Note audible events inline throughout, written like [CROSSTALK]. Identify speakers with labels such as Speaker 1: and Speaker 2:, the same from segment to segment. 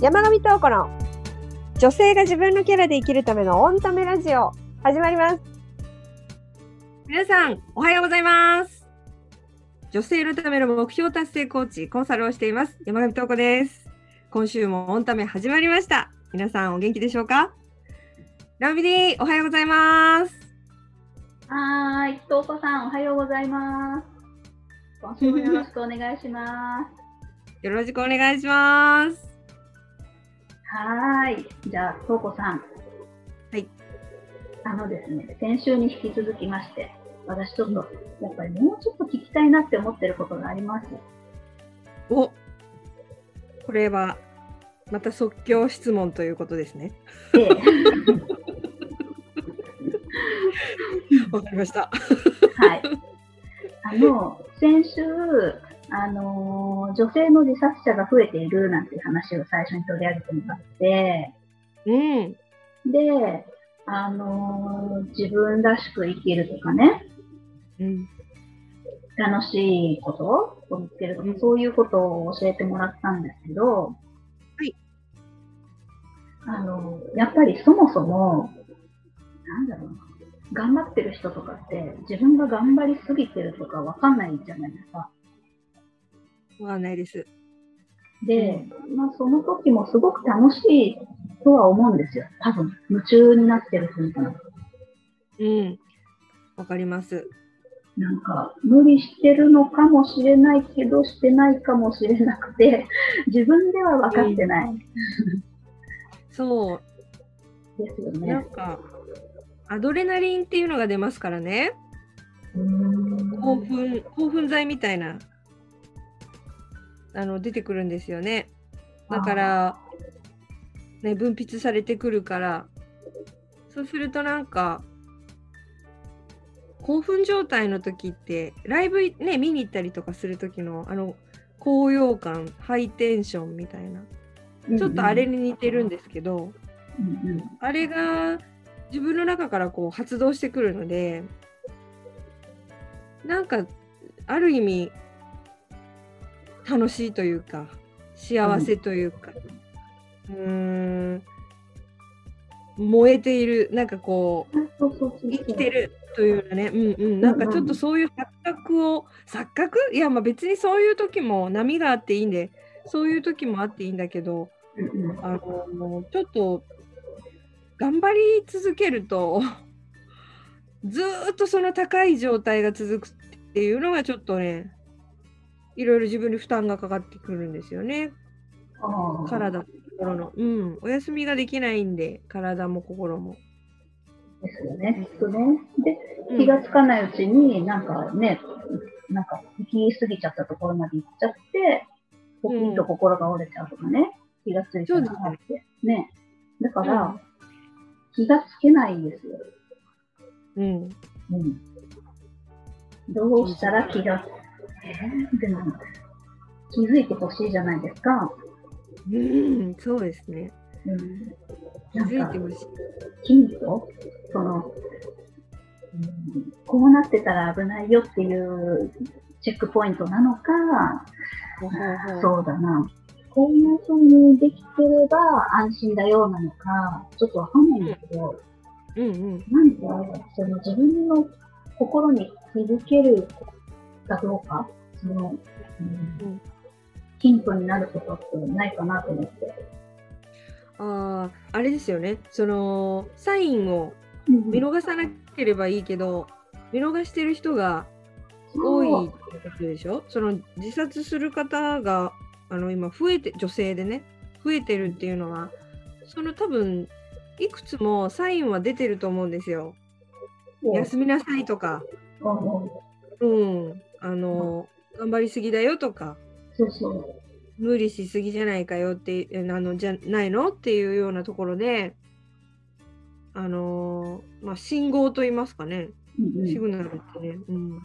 Speaker 1: 山上東子の女性が自分のキャラで生きるためのオンタメラジオ始まります。皆さんおはようございます。女性のための目標達成コーチコンサルをしています。山上東子です。今週もオンタメ始まりました。皆さんお元気でしょうか？ラビディおはようございます。
Speaker 2: はーい、東子さんおはようございます。今週もよろしくお願いします。[LAUGHS]
Speaker 1: よろしくお願いします
Speaker 2: はーい。じゃあ、とうこさん。
Speaker 1: はい。
Speaker 2: あのですね、先週に引き続きまして、私ちょっと、やっぱりもうちょっと聞きたいなって思ってることがあります。
Speaker 1: おこれは、また即興質問ということですね。
Speaker 2: ええ。[LAUGHS]
Speaker 1: わかりました。
Speaker 2: はい。あの、先週、あのー女性の自殺者が増えているなんていう話を最初に取り上げてもらって、
Speaker 1: うん。
Speaker 2: で、あのー自分らしく生きるとかね、
Speaker 1: うん。
Speaker 2: 楽しいことを見つけるとか、
Speaker 1: うん
Speaker 2: そういうことを教えてもらったんですけど、
Speaker 1: はい。
Speaker 2: あの、やっぱりそもそも、なんだろうな、頑張ってる人とかって、自分が頑張りすぎてるとかわかんないじゃないですか。
Speaker 1: わかんないです。
Speaker 2: で、まあその時もすごく楽しいとは思うんですよ。多分、夢中になってる人みたいな。
Speaker 1: うん。わかります。
Speaker 2: なんか、無理してるのかもしれないけど、してないかもしれなくて、自分では分かってない。
Speaker 1: そう。
Speaker 2: ですよね
Speaker 1: なん。か、アドレナリンっていうのが出ますからね。興奮、興奮剤みたいな、あの、出てくるんですよね。だから、ね、分泌されてくるから、そうするとなんか、興奮状態の時って、ライブね、見に行ったりとかする時の、あの、高揚感、ハイテンションみたいな、ちょっとあれに似てるんですけど、
Speaker 2: うんうん。
Speaker 1: あれが自分の中からこう発動してくるので、なんか、ある意味、楽しいというか、幸せというか、うーん、燃えている、なんかこう、生きてるというようなね、うんうん、なんかちょっとそういう錯覚を、錯覚？いや、まあ別にそういう時も波があっていいんで、そういう時もあっていいんだけど、あのちょっと頑張り続けると [LAUGHS] ずーっとその高い状態が続くっていうのがちょっとねいろいろ自分に負担がかかってくるんですよね。体心の。うん。お休みができないんで体も心も、
Speaker 2: ですよね、きっとね。で、
Speaker 1: うん。
Speaker 2: 気がつかないうちに、なんかね、なんか行き過ぎちゃったところまで行っちゃって、ポキンと心が折れちゃうとかね、気がついたら。あって。ね。だから、
Speaker 1: うん。
Speaker 2: 気がつけないんですよ。
Speaker 1: うん。
Speaker 2: うん。どうしたら気が、えー、でも、気づいてほしいじゃないですか。
Speaker 1: うんそうですね。
Speaker 2: うん。
Speaker 1: 気づいてほしい。
Speaker 2: ヒント？その、うん、こうなってたら危ないよっていうチェックポイントなのか、
Speaker 1: ほうほうほう
Speaker 2: そうだな、こういう風にできてれば安心だよなのか、ちょっとわかんないんだけど、
Speaker 1: うんうん。
Speaker 2: なんか、その自分の心に気づけるかどうか、その、うん
Speaker 1: うん。
Speaker 2: ヒントになることってないかなと思って。
Speaker 1: あああれですよね。そのサインを見逃さなければいいけど見逃してる人が多いってことでしょ？その自殺する方があの今増えて女性でね増えてるっていうのはその多分いくつもサインは出てると思うんですよ。休みなさいとか、
Speaker 2: うん
Speaker 1: うん、あの頑張りすぎだよとか
Speaker 2: そうそう。
Speaker 1: 無理しすぎじゃないかよってあのじゃないのっていうようなところであのまあ信号と言いますかね。
Speaker 2: うんうん。
Speaker 1: シグナルってね、うん、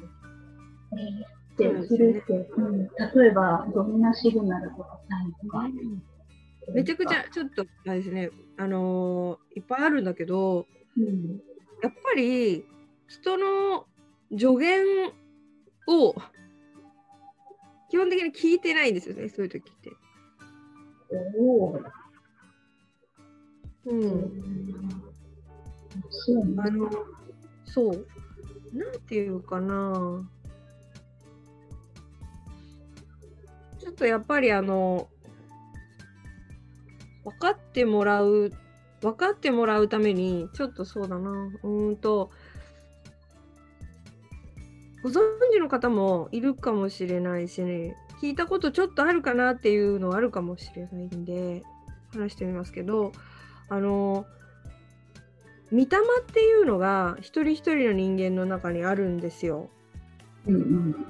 Speaker 2: えーで、それって、うん、例えば、どんなシグナルとかサインとか？
Speaker 1: めちゃくちゃちょっとあれですね。あのーいっぱいあるんだけど
Speaker 2: うん。
Speaker 1: やっぱり人の助言を基本的に聞いてないんですよねそういう時って。
Speaker 2: おお。
Speaker 1: うん。
Speaker 2: そうね。
Speaker 1: あの、そう。なんていうかな。ちょっとやっぱりあの、分かってもらう、分かってもらうために、ちょっとそうだな。うーんと、ご存知の方もいるかもしれないしね、聞いたことちょっとあるかなっていうのはあるかもしれないんで、話してみますけど、あの、御霊っていうのが一人一人の人間の中にあるんですよ。
Speaker 2: うんうん。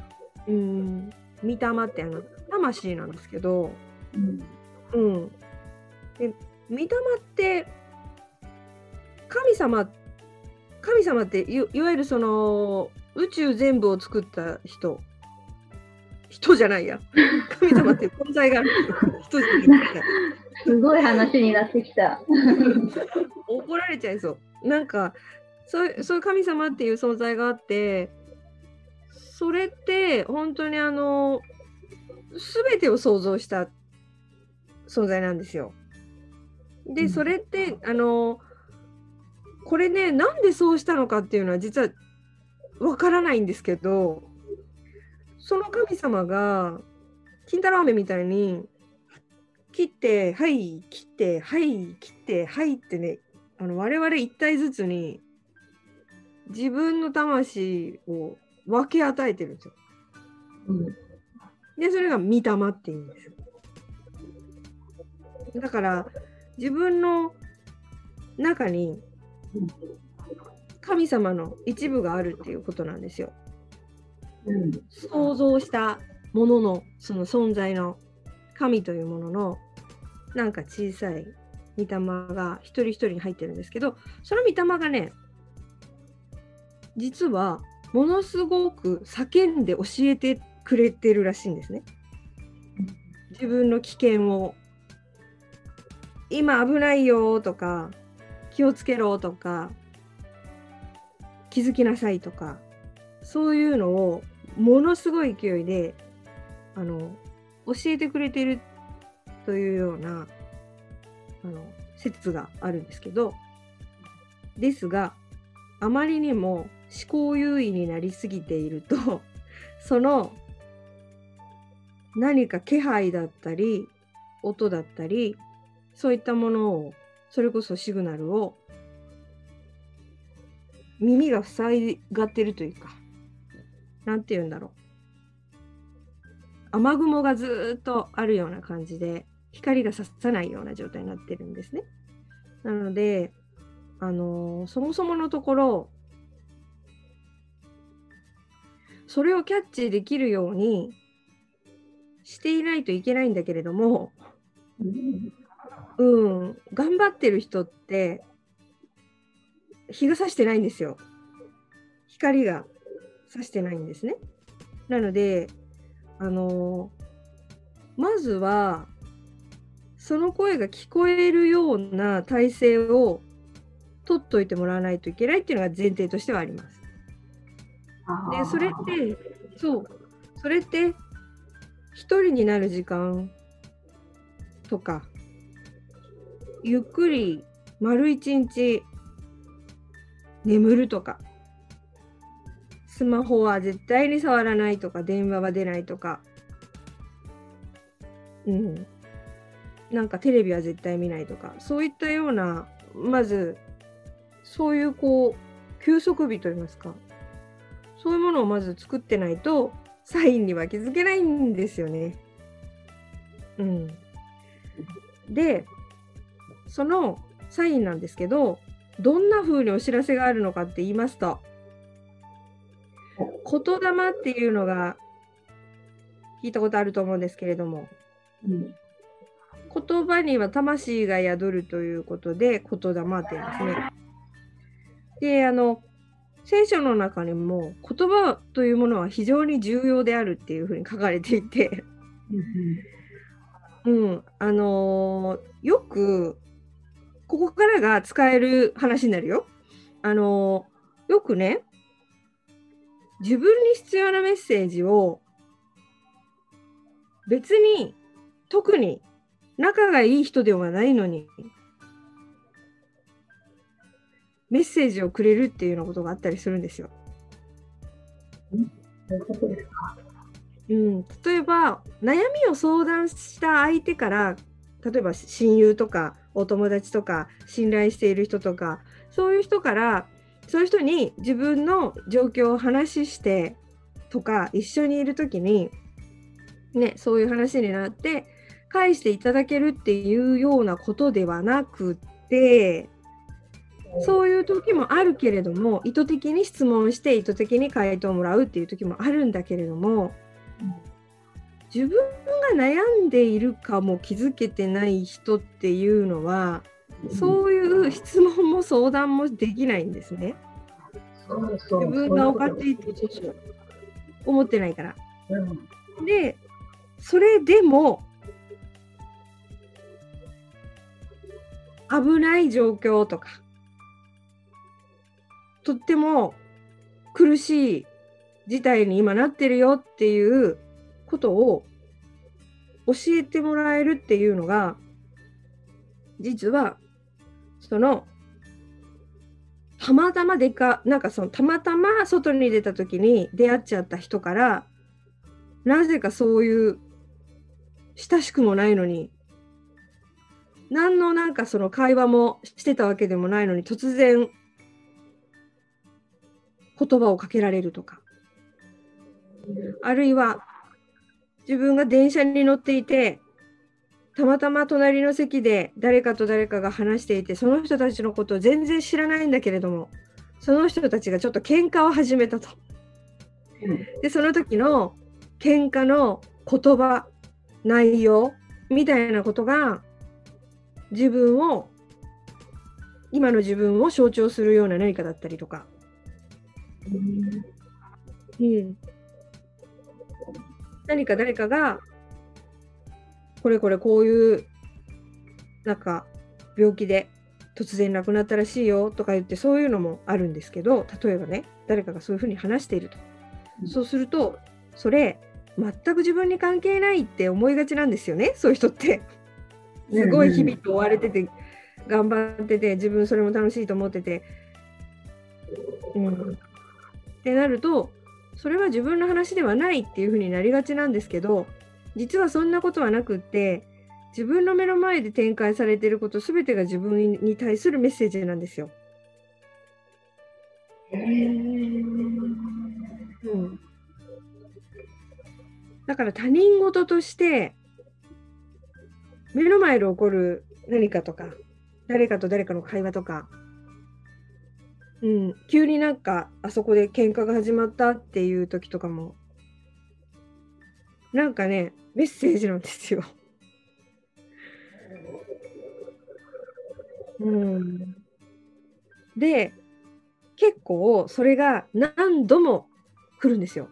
Speaker 1: うん。御霊ってあの魂なんですけど、
Speaker 2: うん
Speaker 1: うん。で、御霊って神様神様っていいわゆるその宇宙全部を作った人人じゃないや [LAUGHS] 神様っていう存在がある人じゃなくて
Speaker 2: すごい話になってきた。
Speaker 1: 怒られちゃいそう。なんかそういうそういう神様っていう存在があってそれって本当にあの全てを想像した存在なんですよ。で
Speaker 2: うん
Speaker 1: それってあのこれねなんでそうしたのかっていうのは実はわからないんですけどその神様が金太郎飴みたいに切ってはい切ってはい切ってはいってねあの我々一体ずつに自分の魂を分け与えてるんですよ。
Speaker 2: うん
Speaker 1: でそれが御霊っていうんですよ。だから自分の中に
Speaker 2: うん
Speaker 1: 神様の一部があるっていうことなんですよ。
Speaker 2: うん
Speaker 1: 想像したもののその存在の神というもののなんか小さい御霊が一人一人に入ってるんですけどその御霊がね実はものすごく叫んで教えてくれてるらしいんですね。自分の危険を今危ないよとか気をつけろとか気づきなさいとかそういうのをものすごい勢いであの教えてくれてるというようなあの説があるんですけどですがあまりにも思考優位になりすぎていると [LAUGHS] その何か気配だったり音だったりそういったものをそれこそシグナルを耳が塞がってるというかなんて言うんだろう。雨雲がずーっとあるような感じで光がささないような状態になってるんですね。なので、あのーそもそものところそれをキャッチできるようにしていないといけないんだけれども、
Speaker 2: うん。
Speaker 1: うん、頑張ってる人って日が差してないんですよ。光が差してないんですね。なので、あのまずはその声が聞こえるような体制を取っといてもらわないといけないっていうのが前提としてはあります。で、それって、そう、それって一人になる時間とか、ゆっくり丸一日眠るとか、スマホは絶対に触らないとか、電話は出ないとか、うん、なんかテレビは絶対見ないとか、そういったような、まず、そういうこう、休息日といいますか、そういうものをまず作ってないと、サインには気づけないんですよね。うん。で、そのサインなんですけど、どんな風にお知らせがあるのかって言いますと、言霊っていうのが聞いたことあると思うんですけれども、
Speaker 2: うん
Speaker 1: 言葉には魂が宿るということで言霊って言うんですね。で、あの、聖書の中にも言葉というものは非常に重要であるっていうふうに書かれていて、うん、あのーよく、ここからが使える話になるよ。あのーよくね、自分に必要なメッセージを別に特に仲がいい人ではないのに、メッセージをくれるっていうようなことがあったりするんですよ。
Speaker 2: う
Speaker 1: ん、例えば悩みを相談した相手から例えば親友とかお友達とか信頼している人とかそういう人からそういう人に自分の状況を話してとか一緒にいる時にねそういう話になって返していただけるっていうようなことではなくてそういう時もあるけれども意図的に質問して意図的に回答をもらうっていう時もあるんだけれども自分が悩んでいるかも気づけてない人っていうのはそういう質問も相談もできないんですね。自分がおかしいって思ってないから。でそれでも危ない状況とかとっても苦しい事態に今なってるよっていうことを教えてもらえるっていうのが実はそのたまたまでかなんかそのたまたま外に出た時に出会っちゃった人からなぜかそういう親しくもないのに何のなんかその会話もしてたわけでもないのに突然言葉をかけられるとか。あるいは自分が電車に乗っていてたまたま隣の席で誰かと誰かが話していてその人たちのことを全然知らないんだけれどもその人たちがちょっと喧嘩を始めたと。でその時の喧嘩の言葉内容みたいなことが自分を今の自分を象徴するような何かだったりとか。うん、何か誰かがこれこれこういうなんか病気で突然亡くなったらしいよとか言ってそういうのもあるんですけど例えばね誰かがそういうふうに話していると、うん、そうするとそれ全く自分に関係ないって思いがちなんですよねそういう人って。すごい日々と追われてて、頑張ってて自分それも楽しいと思ってて、うん、ってなるとそれは自分の話ではないっていうふうになりがちなんですけど実はそんなことはなくって自分の目の前で展開されていること全てが自分に対するメッセージなんですよ。うん、だから他人事として目の前で起こる何かとか誰かと誰かの会話とかうん、急になんかあそこで喧嘩が始まったっていう時とかもなんかねメッセージなんですよ。うん、で結構それが何度も来るんですよ。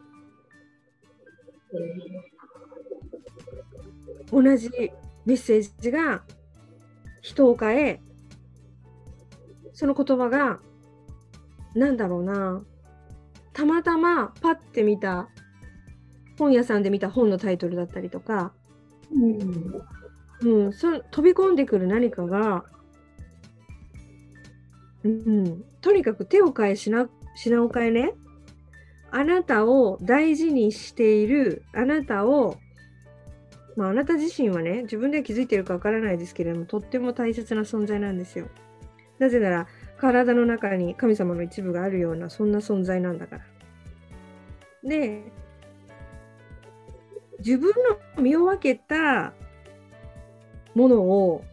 Speaker 1: 同じメッセージが人を変えその言葉がなんだろうな。たまたまパッて見た本屋さんで見た本のタイトルだったりとか、うん、うん、そ飛び込んでくる何かが、うん、とにかく手を変え品品を変えね。あなたを大事にしているあなたをまあ、あなた自身はね自分では気づいているかわからないですけれどもとっても大切な存在なんですよ。なぜなら体の中に神様の一部があるようなそんな存在なんだから。で自分の身を分けたものを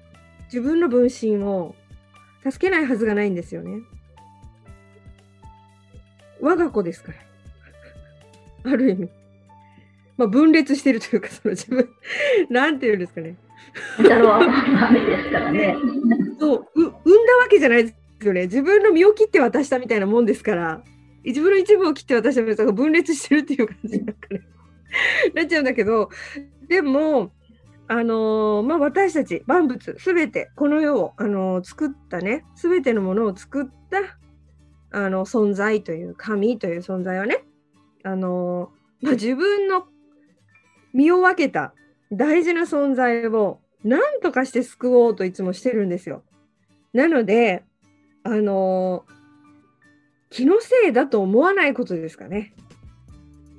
Speaker 1: 自分の分身を助けないはずがないんですよね。我が子ですから。[LAUGHS] ある意味。まあ、分裂してるというか、その自分、[LAUGHS] なんていうんですかね。
Speaker 2: だろう、雨ですからね。
Speaker 1: そう、産んだわけじゃないですよね。自分の身を切って渡したみたいなもんですから、自分の一部を切って渡したみたいな分裂してるっていう感じなね、[LAUGHS] なっちゃうんだけど、でも、あのー、まあ、私たち万物すべてこの世を、あのー、作ったねすべてのものを作ったあの存在という神という存在はね、あのー、まあ、自分の身を分けた大事な存在を何とかして救おうといつもしてるんですよ。なので、あのー気のせいだと思わないことですかね。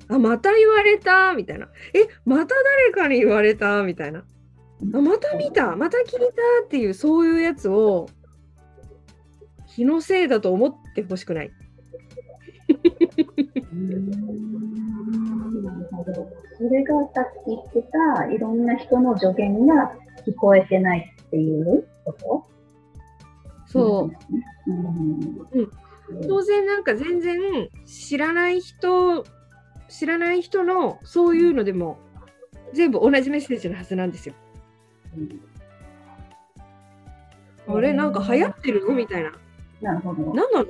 Speaker 1: あ、また言われたみたいな。え、また誰かに言われたみたいな。あ、また見たまた聞いたっていう、そういうやつを気のせいだと思ってほしくない。
Speaker 2: なるほど。それがさっき言ってた、いろんな人の助言が聞こえてないっていうこと？
Speaker 1: そう。
Speaker 2: うん。
Speaker 1: うん当然なんか全然知らない人知らない人のそういうのでも全部同じメッセージのはずなんですよ。あれなんか流行ってる？のみたいな。
Speaker 2: なるほど。
Speaker 1: 何なの？っ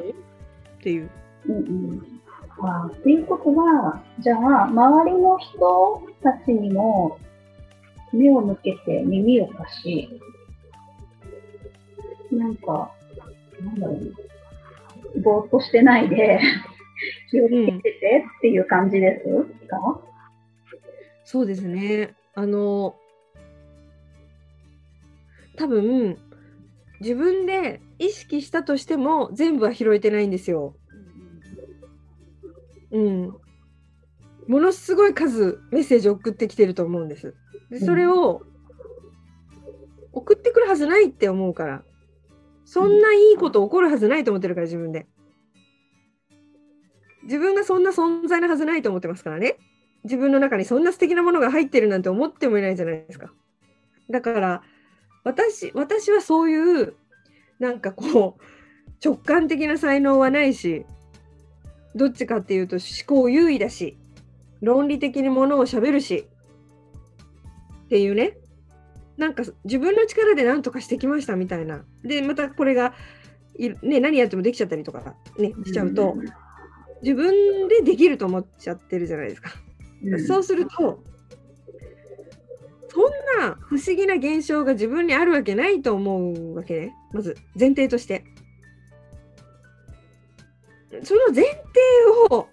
Speaker 1: ていう。
Speaker 2: うんうん。あっていうことは、じゃあ、周りの人たちにも目を向けて耳を貸し、なんか、ぼーっとしてないで、気をつけててっていう感じですか、
Speaker 1: そうですね。あの多分自分で意識したとしても全部は拾えてないんですよ。うん。ものすごい数メッセージ送ってきてると思うんです。でそれを送ってくるはずないって思うから。そんないいこと起こるはずないと思ってるから自分で。自分がそんな存在なはずないと思ってますからね。自分の中にそんな素敵なものが入ってるなんて思ってもいないじゃないですか。だから私私はそういうなんかこう直感的な才能はないしどっちかっていうと思考優位だし論理的にものをしゃべるしっていうねなんか自分の力で何とかしてきましたみたいなでまたこれがいね、何やってもできちゃったりとか、ね、しちゃうと自分でできると思っちゃってるじゃないですか。
Speaker 2: うん
Speaker 1: そうするとそんな不思議な現象が自分にあるわけないと思うわけねまず前提として。その前提を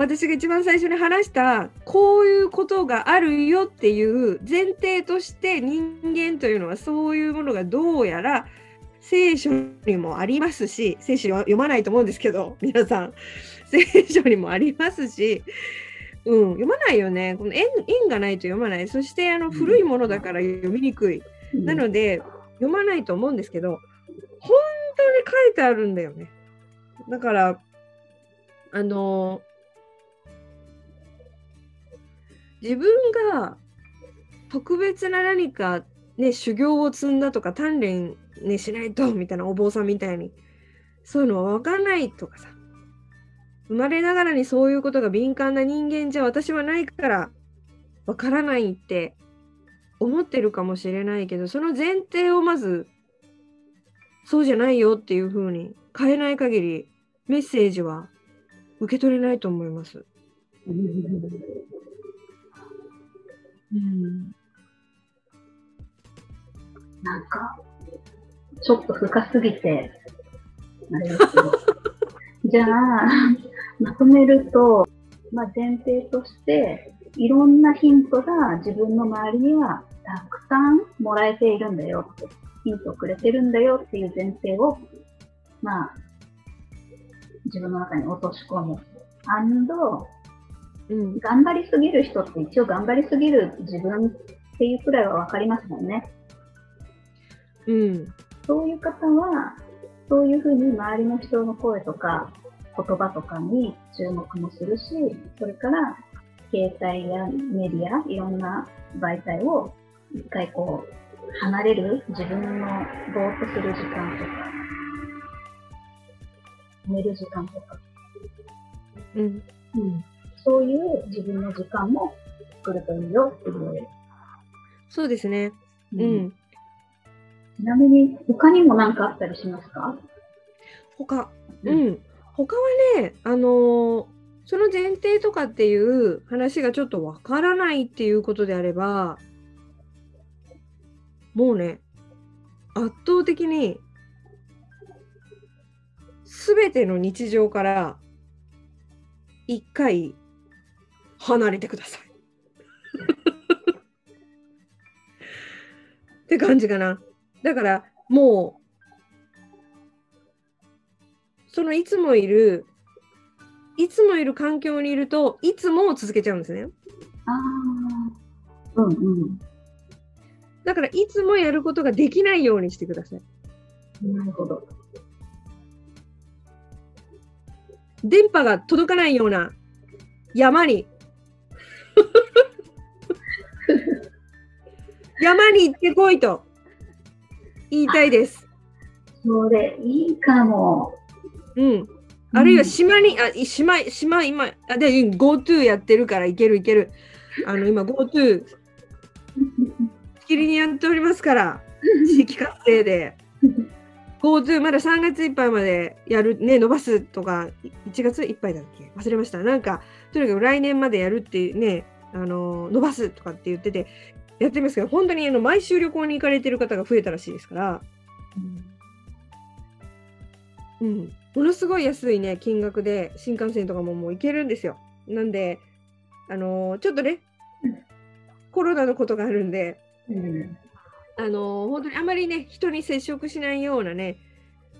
Speaker 1: 私が一番最初に話したこういうことがあるよっていう前提として人間というのはそういうものがどうやら聖書にもありますし聖書は読まないと思うんですけど皆さん。聖書にもありますし、うん、読まないよね。この縁縁がないと読まない。そしてあの古いものだから読みにくい。なので読まないと思うんですけど本当に書いてあるんだよね。だからあの自分が特別な何かね修行を積んだとか鍛錬ねしないとみたいなお坊さんみたいにそういうのは分かんないとかさ生まれながらにそういうことが敏感な人間じゃ私はないから分からないって思ってるかもしれないけどその前提をまずそうじゃないよっていうふうに変えない限りメッセージは受け取れないと思います。うん、
Speaker 2: なんか、ちょっと深すぎて、あれですけど。[LAUGHS] じゃあ、まとめると、まあ、前提として、いろんなヒントが自分の周りにはたくさんもらえているんだよって、ヒントをくれてるんだよっていう前提を、まあ、自分の中に落とし込む。and
Speaker 1: うん、
Speaker 2: 頑張りすぎる人って一応頑張りすぎる自分っていうくらいはわかりますもんね。
Speaker 1: うん、
Speaker 2: そういう方は、そういうふうに周りの人の声とか言葉とかに注目もするし、それから携帯やメディア、いろんな媒体を一回こう離れる自分のぼーっとする時間とか、寝る時間とか、
Speaker 1: うん、
Speaker 2: そういう自分の時間も作るといいよっていう。
Speaker 1: そうですね。う
Speaker 2: うん。
Speaker 1: ん、
Speaker 2: ちなみに他にも何かあったりしますか？
Speaker 1: 他、
Speaker 2: う
Speaker 1: うんん、他はね、あのーその前提とかっていう話がちょっとわからないっていうことであれば、もうね、圧倒的に全ての日常から一回離れてください。[LAUGHS] って感じかな。だからもう、そのいつもいる、いつもいる環境にいると、いつも続けちゃうんですね。
Speaker 2: ああ。うんうん。
Speaker 1: だからいつもやることができないようにしてください。
Speaker 2: なるほど。
Speaker 1: 電波が届かないような山に山に行ってこいと言いたいです。
Speaker 2: それ、いいかも。
Speaker 1: うん。あるいは島に、あ、島、島、今、あ、で、GoTo やってるから行ける行ける。あの、今 GoTo [LAUGHS] しきりにやっておりますから、地域活性で。GoTo まだ3月いっぱいまでやる、ね、伸ばすとか、い1月いっぱいだっけ？忘れました。なんか、とにかく来年までやるってね、あの、伸ばすとかって言ってて、やってますけど、本当にあの毎週旅行に行かれてる方が増えたらしいですから、うん、ものすごい安いね、金額で新幹線とかももう行けるんですよ。なんで、あのーちょっとね
Speaker 2: うん、
Speaker 1: コロナのことがあるんで、
Speaker 2: うん。
Speaker 1: あのー本当にあまりね、人に接触しないようなね、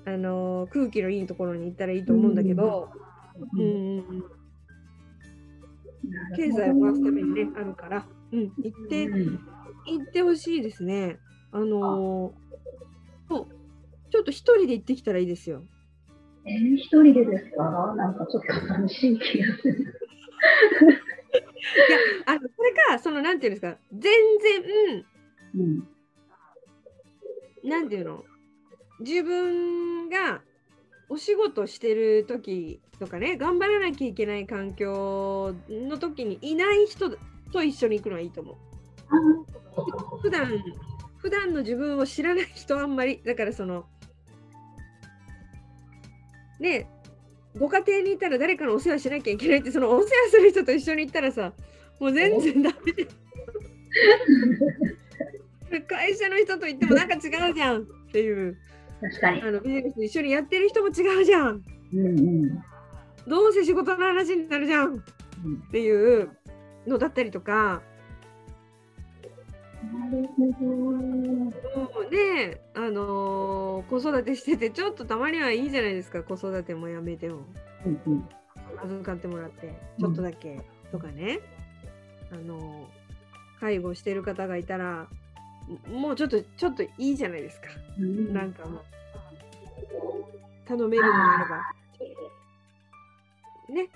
Speaker 1: あのー空気のいいところに行ったらいいと思うんだけど、うんうんうん、経済を回すためにね、あるから、うん、行って、
Speaker 2: うん
Speaker 1: 行ってほしいですね。あのーそう、ちょっと一人で行ってきたらいいですよ。
Speaker 2: えー、一人でですか？なんかちょっと寂しい気がする。
Speaker 1: あのそれか、その、なんていうんですか、全然、
Speaker 2: うん。
Speaker 1: なんていうの？自分がお仕事してる時とかね頑張らなきゃいけない環境の時にいない人と一緒に行くのはいいと思う。
Speaker 2: あ
Speaker 1: 普段普段の自分を知らない人あんまりだからそのねご家庭にいたら誰かのお世話しなきゃいけないってそのお世話する人と一緒に行ったらさもう全然ダメ。[LAUGHS] 会社の人と言ってもなんか違うじゃんっていう
Speaker 2: 確かに。
Speaker 1: あのビジネス一緒にやってる人も違うじゃん
Speaker 2: うんうん。
Speaker 1: どうせ仕事の話になるじゃんっていうのだったりとか、
Speaker 2: なるほど。
Speaker 1: もうねあのー子育てしててちょっとたまにはいいじゃないですか子育てもやめても
Speaker 2: うんうん。
Speaker 1: 預かってもらってちょっとだけとかね、あのー介護してる方がいたらももうちょっとちょっといいじゃないですか、
Speaker 2: うん。
Speaker 1: なんかもう頼めるのであれば。ね。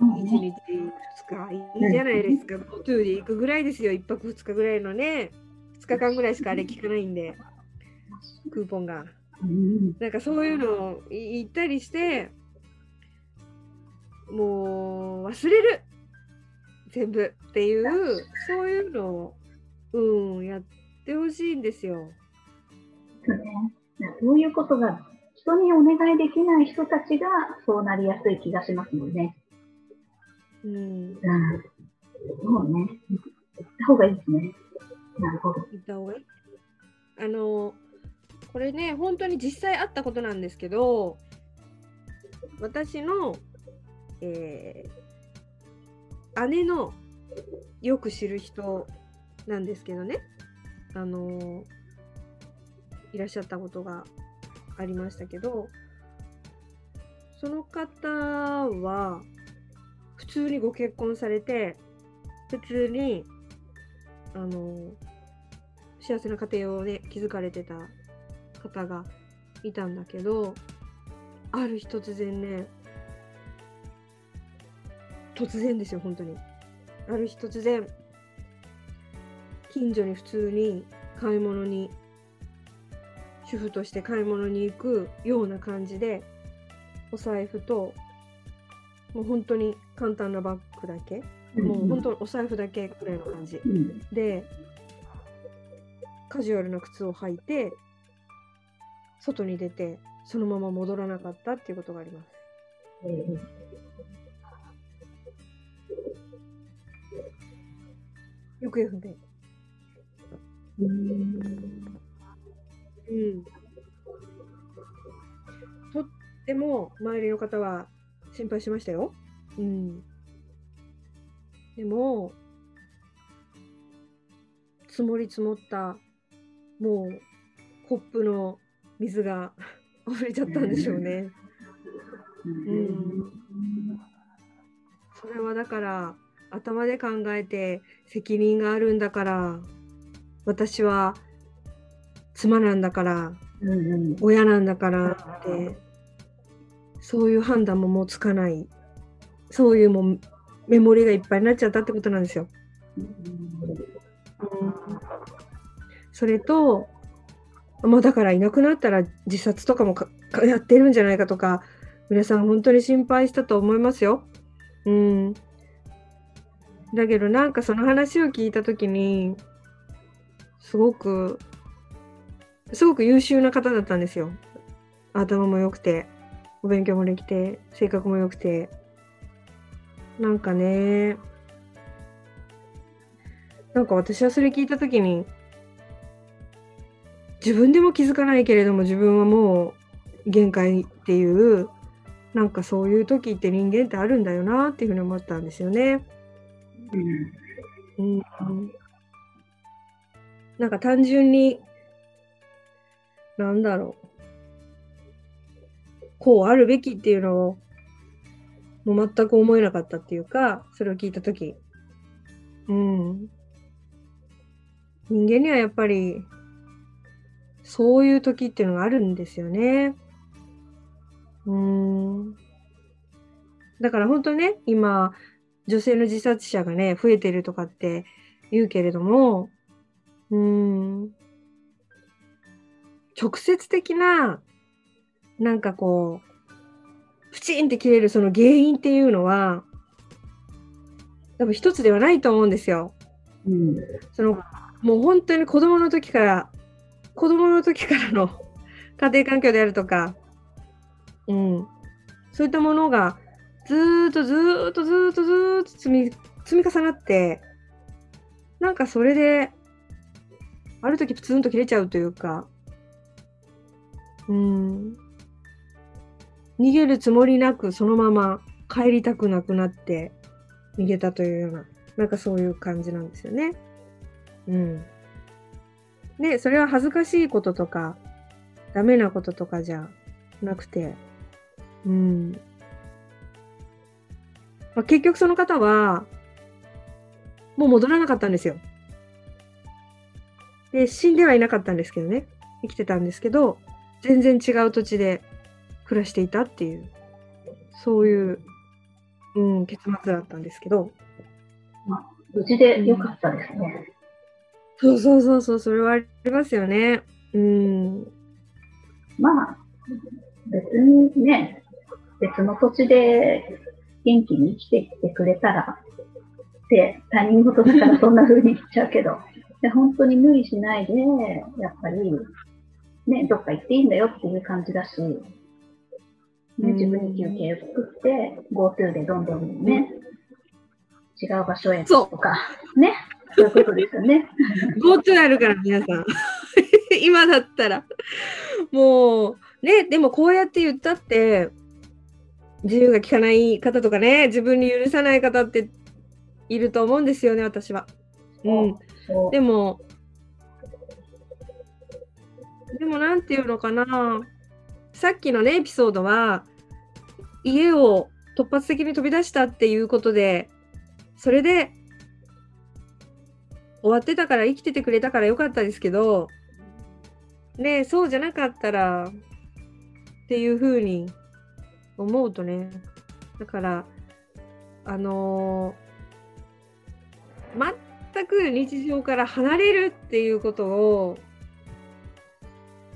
Speaker 1: 1
Speaker 2: そうね。
Speaker 1: 日2日いいじゃないですか、GoTo で行くぐらいですよ、1泊2日ぐらいのね、2日間ぐらいしかあれ聞かないんで、クーポンが。
Speaker 2: うん。
Speaker 1: なんかそういうのをい言ったりして、もう忘れる。全部っていう、そういうのを、うん、やってほしいんですよ。
Speaker 2: そういうことが人にお願いできない人たちがそうなりやすい気がしますもんね。
Speaker 1: うん、
Speaker 2: うん。そうね。行った方がいいですね。なるほど。
Speaker 1: 言った方がいい。あの、これね、本当に実際あったことなんですけど、私の、えー姉のよく知る人なんですけどね、あのいらっしゃったことがありましたけど、その方は普通にご結婚されて、普通に、あの幸せな家庭をね築かれてた方がいたんだけどある日突然ね突然ですよ本当に。ある日突然近所に普通に買い物に主婦として買い物に行くような感じでお財布ともう本当に簡単なバッグだけもう本当お財布だけくらいの感じ
Speaker 2: うん。
Speaker 1: でカジュアルな靴を履いて外に出てそのまま戻らなかったっていうことがあります。
Speaker 2: えー
Speaker 1: よく不明。
Speaker 2: うん。
Speaker 1: とっても周りの方は心配しましたよ。うん。でも積もり積もったもうコップの水が溢れちゃったんでしょうね。うん、それはだから頭で考えて責任があるんだから私は妻なんだから
Speaker 2: うんうん
Speaker 1: 親なんだからってそういう判断ももうつかないそういうもうメモリがいっぱいになっちゃったってことなんですよ。それとまあだからいなくなったら自殺とかもやってるんじゃないかとか皆さん本当に心配したと思いますよ。うん。だけどなんかその話を聞いた時にすごくすごく優秀な方だったんですよ。頭も良くてお勉強もできて性格も良くてなんかねなんか私はそれ聞いた時に自分でも気づかないけれども自分はもう限界っていうなんかそういう時って人間ってあるんだよなっていうふうに思ったんですよね。うん、なんか単純になんだろうこうあるべきっていうのをもう全く思えなかったっていうかそれを聞いた時うん人間にはやっぱりそういう時っていうのがあるんですよね。うん。だから本当ね、今、女性の自殺者がね、増えてるとかって言うけれども、うーん。直接的な、なんかこう、プチンって切れるその原因っていうのは、多分一つではないと思うんですよ。
Speaker 2: うん
Speaker 1: そのもう本当に子供の時から子供の時からの [LAUGHS] 家庭環境であるとか、うん、そういったものがずーっとずーっとずーっとずーっと積み積み重なってなんかそれである時プツンと切れちゃうというか、うん、逃げるつもりなくそのまま帰りたくなくなって逃げたというようななんかそういう感じなんですよね。うん。で、それは恥ずかしいこととか、ダメなこととかじゃなくて、うん。まあ、結局その方は、もう戻らなかったんですよ。で、死んではいなかったんですけどね。生きてたんですけど、全然違う土地で暮らしていたっていう、そういう、うん、結末だったんですけど、
Speaker 2: 無事でよかったですね。
Speaker 1: そうそうそうそう、それはありますよね。うん。
Speaker 2: まあ、別にね、別の土地で元気に生きてきてくれたら、って他人事だからそんな風に言っちゃうけど、で本当に無理しないで、やっぱり、ね、どっか行っていいんだよっていう感じだし、ね、自分に休憩を作って、GoTo でどんどんね、違う場所へとか、ね、そういうことですよね。[LAUGHS]
Speaker 1: GoTo あるから、皆さん。[LAUGHS] 今だったら。もう、ね、でもこうやって言ったって、自由が利かない方とかね、自分に許さない方っていると思うんですよね、私は。うん。でも、でもなんていうのかな、さっきのね、エピソードは、家を突発的に飛び出したっていうことで、それで終わってたから生きててくれたからよかったですけど、ね、そうじゃなかったらっていうふうに思うとね、だから、あのー全く日常から離れるっていうことを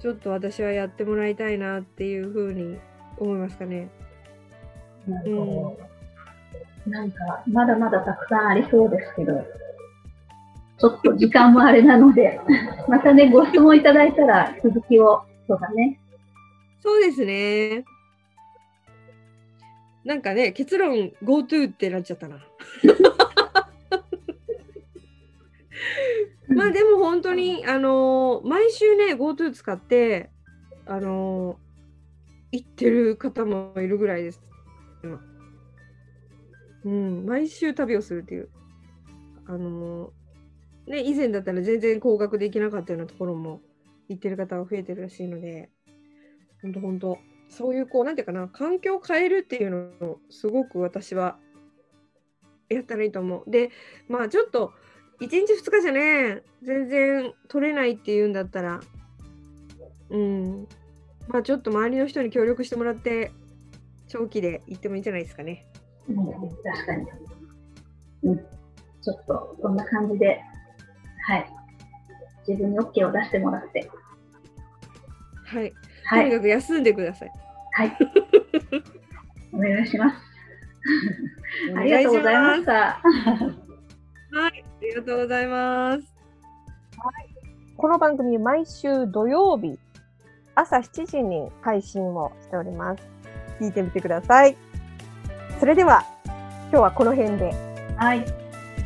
Speaker 1: ちょっと私はやってもらいたいなっていうふうに思いますかね。
Speaker 2: なるほど。なんか、まだまだたくさんありそうですけど、ちょっと時間もあれなので、[LAUGHS] またね、ご質問いただいたら続きを、そうだね。
Speaker 1: そうですね。なんかね、結論 GoTo ってなっちゃったな。[LAUGHS] まあでも本当に、あのー毎週ね、GoTo 使って、あのー行ってる方もいるぐらいです。今うん、毎週旅をするっていう。あのーね、以前だったら全然高額で行けなかったようなところも行ってる方が増えてるらしいので、本当本当そういうこう、なんていうかな、環境を変えるっていうのをすごく私はやったらいいと思う。で、まあちょっと、1日2日じゃね、全然取れないっていうんだったら、うん、まあちょっと周りの人に協力してもらって、長期で行ってもいいんじゃないですかね。
Speaker 2: うん、確かに。うん、ちょっと、そんな感じで、はい。自分に OK を出してもらって。
Speaker 1: はい。とにかく休んでください。
Speaker 2: はい。[LAUGHS] お願いします。ありがとうございました。はい、
Speaker 1: ありがとうございます。はい、この番組毎週土曜日朝7時に配信をしております。聞いてみてください。それでは今日はこの辺で。
Speaker 2: はい。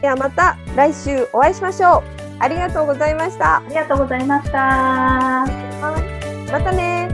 Speaker 1: ではまた来週お会いしましょう。ありがとうございました。
Speaker 2: ありがとうございました。
Speaker 1: またね